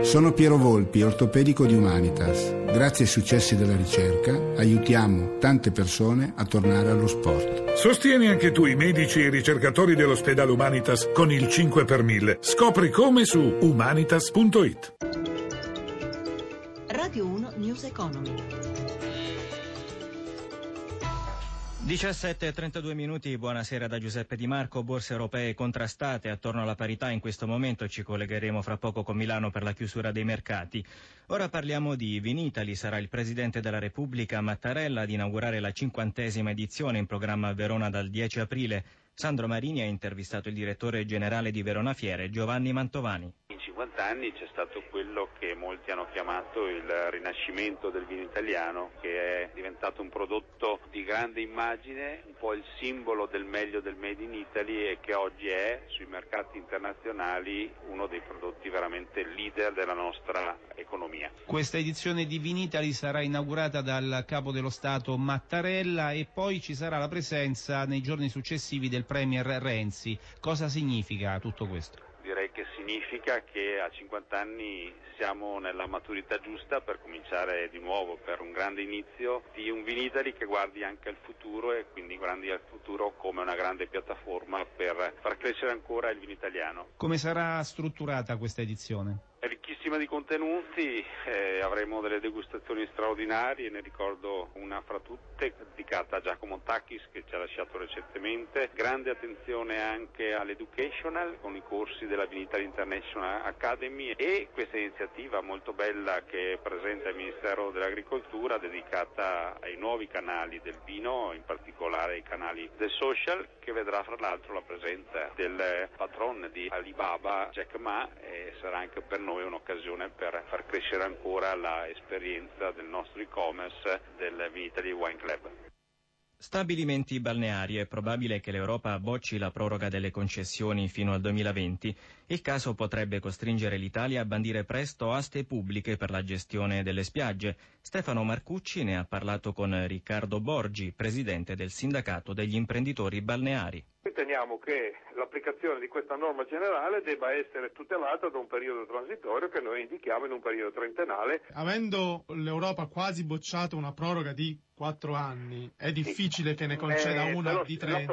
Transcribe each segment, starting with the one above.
Sono Piero Volpi, ortopedico di Humanitas. Grazie ai successi della ricerca aiutiamo tante persone a tornare allo sport. Sostieni anche tu i medici e i ricercatori dell'ospedale Humanitas con il 5 per 1000. Scopri come su humanitas.it. Radio 1 News Economy. 17 e 32 minuti, buonasera da Giuseppe Di Marco, borse europee contrastate attorno alla parità in questo momento, ci collegheremo fra poco con Milano per la chiusura dei mercati. Ora parliamo di Vinitali, sarà il Presidente della Repubblica Mattarella ad inaugurare la cinquantesima edizione in programma a Verona dal 10 aprile. Sandro Marini ha intervistato il direttore generale di Verona Fiere, Giovanni Mantovani. In 50 anni c'è stato quello che molti hanno chiamato il rinascimento del vino italiano, che è diventato un prodotto di grande immagine, un po' il simbolo del meglio del Made in Italy e che oggi è sui mercati internazionali uno dei prodotti veramente leader della nostra economia. Questa edizione di Vinitali sarà inaugurata dal capo dello Stato Mattarella e poi ci sarà la presenza nei giorni successivi del Premier Renzi. Cosa significa tutto questo? Significa che a 50 anni siamo nella maturità giusta per cominciare di nuovo, per un grande inizio di un Vinitali che guardi anche al futuro e quindi guardi al futuro come una grande piattaforma per far crescere ancora il vino italiano. Come sarà strutturata questa edizione? È ricchissima di contenuti, eh, avremo delle degustazioni straordinarie, ne ricordo una fra tutte dedicata a Giacomo Takis che ci ha lasciato recentemente, grande attenzione anche all'educational con i corsi della Vinitali International Academy e questa iniziativa molto bella che presenta il Ministero dell'Agricoltura dedicata ai nuovi canali del vino, in particolare ai canali del social, che vedrà fra l'altro la presenza del patron di Alibaba, Jack Ma, sarà anche per noi un'occasione per far crescere ancora l'esperienza del nostro e-commerce del Vinitali Wine Club. Stabilimenti balneari. È probabile che l'Europa bocci la proroga delle concessioni fino al 2020. Il caso potrebbe costringere l'Italia a bandire presto aste pubbliche per la gestione delle spiagge. Stefano Marcucci ne ha parlato con Riccardo Borgi, presidente del sindacato degli imprenditori balneari. Riteniamo che l'applicazione di questa norma generale debba essere tutelata da un periodo transitorio che noi indichiamo in un periodo trentennale. Avendo l'Europa quasi bocciato una proroga di quattro anni, è difficile sì. che ne conceda eh, una di 30.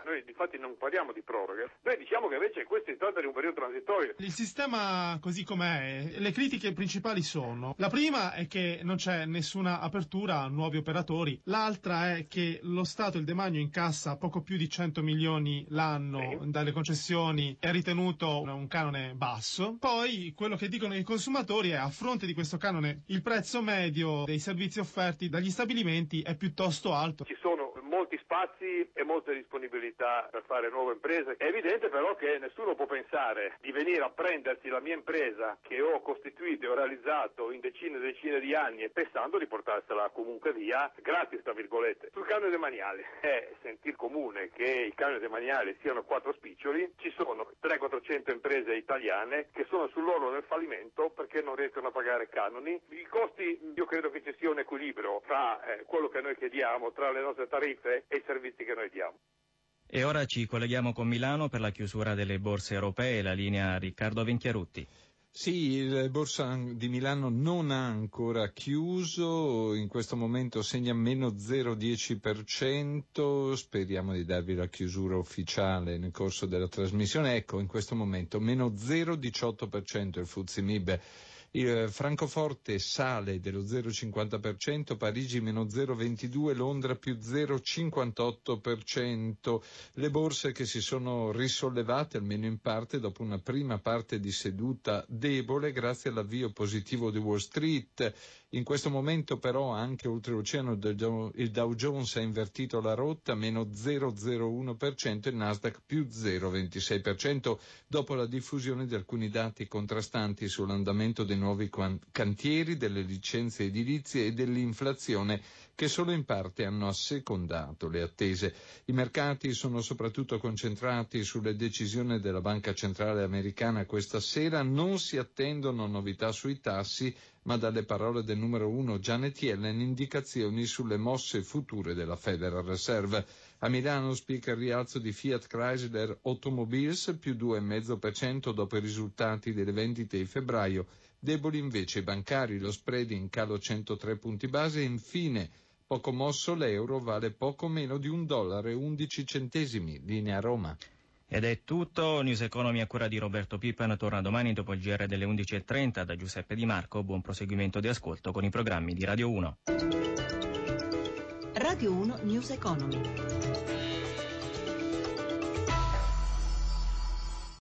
Proroga, noi infatti non parliamo di proroghe, noi diciamo che invece questo si tratta di un periodo transitorio. Il sistema così com'è, le critiche principali sono, la prima è che non c'è nessuna apertura a nuovi operatori, l'altra è che lo Stato, il demanio incassa poco più di 100 milioni l'anno sì. dalle concessioni, è ritenuto un canone basso, poi quello che dicono i consumatori è a fronte di questo canone il prezzo medio dei servizi offerti dagli stabilimenti è piuttosto alto. Ci sono molti spazi e molte disponibilità per fare nuove imprese. È evidente però che nessuno può pensare di venire a prendersi la mia impresa che ho costituito e ho realizzato in decine e decine di anni e pensando di portarsela comunque via gratis, tra virgolette. Sul canone demaniale è sentir comune che i canoni demaniali siano quattro spiccioli, ci sono 300-400 imprese italiane che sono sull'orlo del fallimento perché non riescono a pagare canoni. I costi, io credo che ci sia un equilibrio tra eh, quello che noi chiediamo, tra le nostre tariffe e i servizi che noi diamo. E ora ci colleghiamo con Milano per la chiusura delle borse europee, la linea Riccardo Venchiarutti. Sì, il Borsa di Milano non ha ancora chiuso, in questo momento segna meno 0,10%, speriamo di darvi la chiusura ufficiale nel corso della trasmissione. Ecco, in questo momento meno 0,18% il Fuzzi Mib il Francoforte sale dello 0,50%, Parigi meno 0,22%, Londra più 0,58%. Le borse che si sono risollevate almeno in parte dopo una prima parte di seduta debole grazie all'avvio positivo di Wall Street. In questo momento però anche oltreoceano il Dow Jones ha invertito la rotta, meno 0,01% e il Nasdaq più 0,26% dopo la diffusione di alcuni dati contrastanti sull'andamento dei nuovi cantieri, delle licenze edilizie e dell'inflazione che solo in parte hanno assecondato le attese. I mercati sono soprattutto concentrati sulle decisioni della Banca Centrale Americana questa sera, non si attendono novità sui tassi, ma dalle parole del numero uno Janet Yellen indicazioni sulle mosse future della Federal Reserve. A Milano spiega il rialzo di Fiat Chrysler Automobiles più 2,5% dopo i risultati delle vendite di febbraio Deboli invece i bancari, lo spread in calo 103 punti base e infine poco mosso l'euro vale poco meno di un dollaro e 11 centesimi. Linea Roma. Ed è tutto, News Economy a cura di Roberto Pippan torna domani dopo il GR delle 11.30 da Giuseppe Di Marco, buon proseguimento di ascolto con i programmi di Radio 1. Radio 1 News Economy.